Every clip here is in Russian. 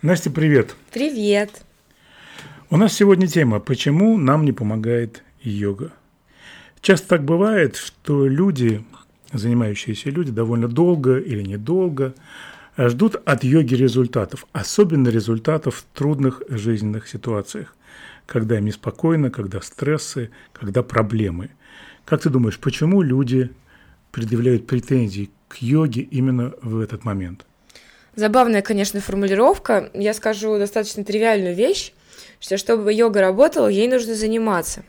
Настя, привет. Привет. У нас сегодня тема «Почему нам не помогает йога?». Часто так бывает, что люди, занимающиеся люди, довольно долго или недолго ждут от йоги результатов, особенно результатов в трудных жизненных ситуациях, когда им неспокойно, когда стрессы, когда проблемы. Как ты думаешь, почему люди предъявляют претензии к йоге именно в этот момент? Забавная, конечно, формулировка. Я скажу достаточно тривиальную вещь, что чтобы йога работала, ей нужно заниматься.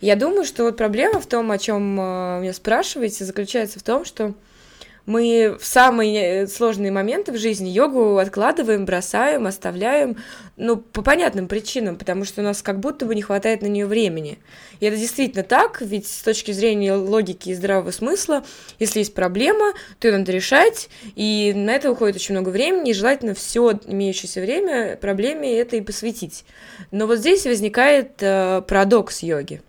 Я думаю, что вот проблема в том, о чем э, меня спрашиваете, заключается в том, что мы в самые сложные моменты в жизни йогу откладываем, бросаем, оставляем, ну, по понятным причинам, потому что у нас как будто бы не хватает на нее времени. И это действительно так, ведь с точки зрения логики и здравого смысла, если есть проблема, то ее надо решать, и на это уходит очень много времени, и желательно все имеющееся время проблеме это и посвятить. Но вот здесь возникает э, парадокс йоги.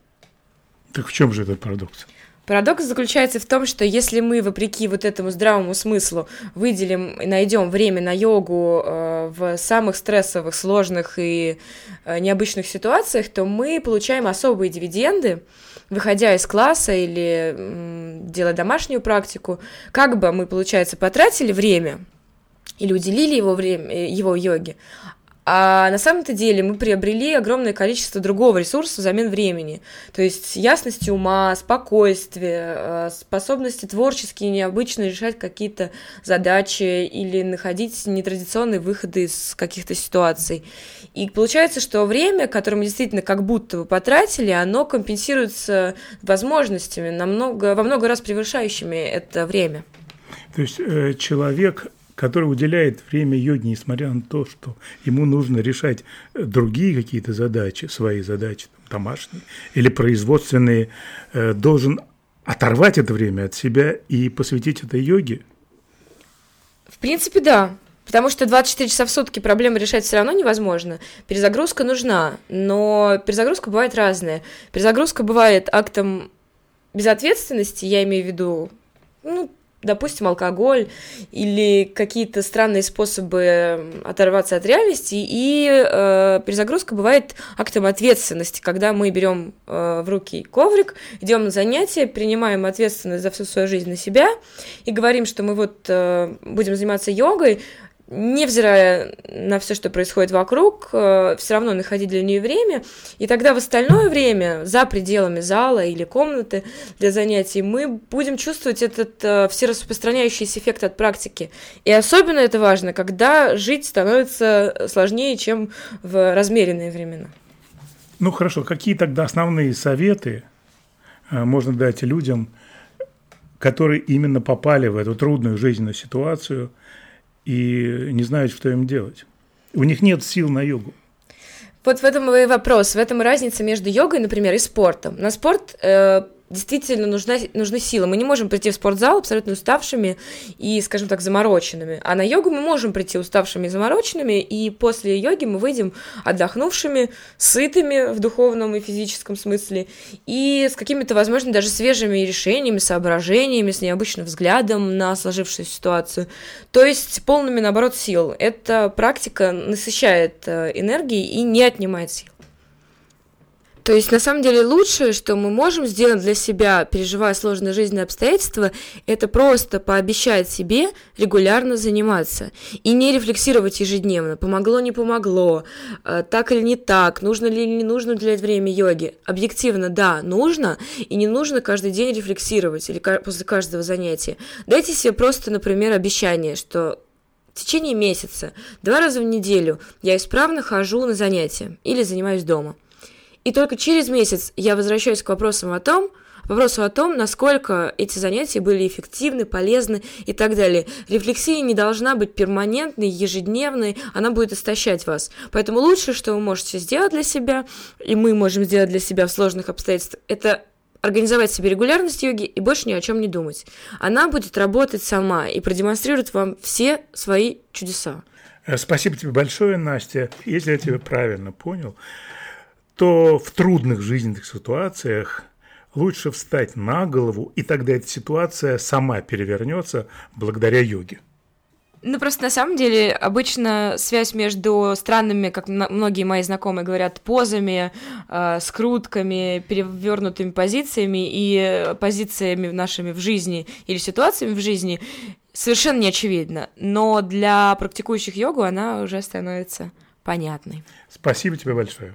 Так в чем же этот парадокс? Парадокс заключается в том, что если мы, вопреки вот этому здравому смыслу, выделим и найдем время на йогу э, в самых стрессовых, сложных и э, необычных ситуациях, то мы получаем особые дивиденды, выходя из класса или э, делая домашнюю практику, как бы мы, получается, потратили время или уделили его время, э, его йоге, а на самом-то деле мы приобрели огромное количество другого ресурса взамен времени. То есть ясности ума, спокойствие, э, способности творчески и необычно решать какие-то задачи или находить нетрадиционные выходы из каких-то ситуаций. И получается, что время, которое мы действительно как будто бы потратили, оно компенсируется возможностями, намного, во много раз превышающими это время. То есть э, человек который уделяет время йоге, несмотря на то, что ему нужно решать другие какие-то задачи, свои задачи, там, домашние или производственные, э, должен оторвать это время от себя и посвятить это йоге? В принципе, да. Потому что 24 часа в сутки проблемы решать все равно невозможно. Перезагрузка нужна, но перезагрузка бывает разная. Перезагрузка бывает актом безответственности, я имею в виду, ну, допустим, алкоголь или какие-то странные способы оторваться от реальности. И э, перезагрузка бывает актом ответственности, когда мы берем э, в руки коврик, идем на занятия, принимаем ответственность за всю свою жизнь на себя и говорим, что мы вот э, будем заниматься йогой, невзирая на все, что происходит вокруг, э, все равно находить для нее время, и тогда в остальное время, за пределами зала или комнаты для занятий, мы будем чувствовать этот э, всераспространяющийся эффект от практики. И особенно это важно, когда жить становится сложнее, чем в размеренные времена. Ну хорошо, какие тогда основные советы э, можно дать людям, которые именно попали в эту трудную жизненную ситуацию – и не знают, что им делать. У них нет сил на йогу. Вот в этом и вопрос, в этом и разница между йогой, например, и спортом. На спорт э, действительно нужна, нужны силы. Мы не можем прийти в спортзал абсолютно уставшими и, скажем так, замороченными. А на йогу мы можем прийти уставшими и замороченными, и после йоги мы выйдем отдохнувшими, сытыми в духовном и физическом смысле, и с какими-то, возможно, даже свежими решениями, соображениями, с необычным взглядом на сложившуюся ситуацию. То есть полными, наоборот, сил. Эта практика насыщает э, энергией и не отнимает сил. То есть, на самом деле, лучшее, что мы можем сделать для себя, переживая сложные жизненные обстоятельства, это просто пообещать себе регулярно заниматься и не рефлексировать ежедневно, помогло, не помогло, э, так или не так, нужно ли или не нужно уделять время йоге. Объективно, да, нужно, и не нужно каждый день рефлексировать или после каждого занятия. Дайте себе просто, например, обещание, что в течение месяца, два раза в неделю я исправно хожу на занятия или занимаюсь дома – и только через месяц я возвращаюсь к вопросам о том, вопросу о том, насколько эти занятия были эффективны, полезны и так далее. Рефлексия не должна быть перманентной, ежедневной, она будет истощать вас. Поэтому лучшее, что вы можете сделать для себя, и мы можем сделать для себя в сложных обстоятельствах, это организовать себе регулярность йоги и больше ни о чем не думать. Она будет работать сама и продемонстрирует вам все свои чудеса. Э, спасибо тебе большое, Настя. Если я тебя правильно понял, то в трудных жизненных ситуациях лучше встать на голову, и тогда эта ситуация сама перевернется благодаря йоге. Ну, просто на самом деле обычно связь между странными, как многие мои знакомые говорят, позами, э, скрутками, перевернутыми позициями и позициями нашими в жизни или ситуациями в жизни совершенно не очевидна. Но для практикующих йогу она уже становится понятной. Спасибо тебе большое.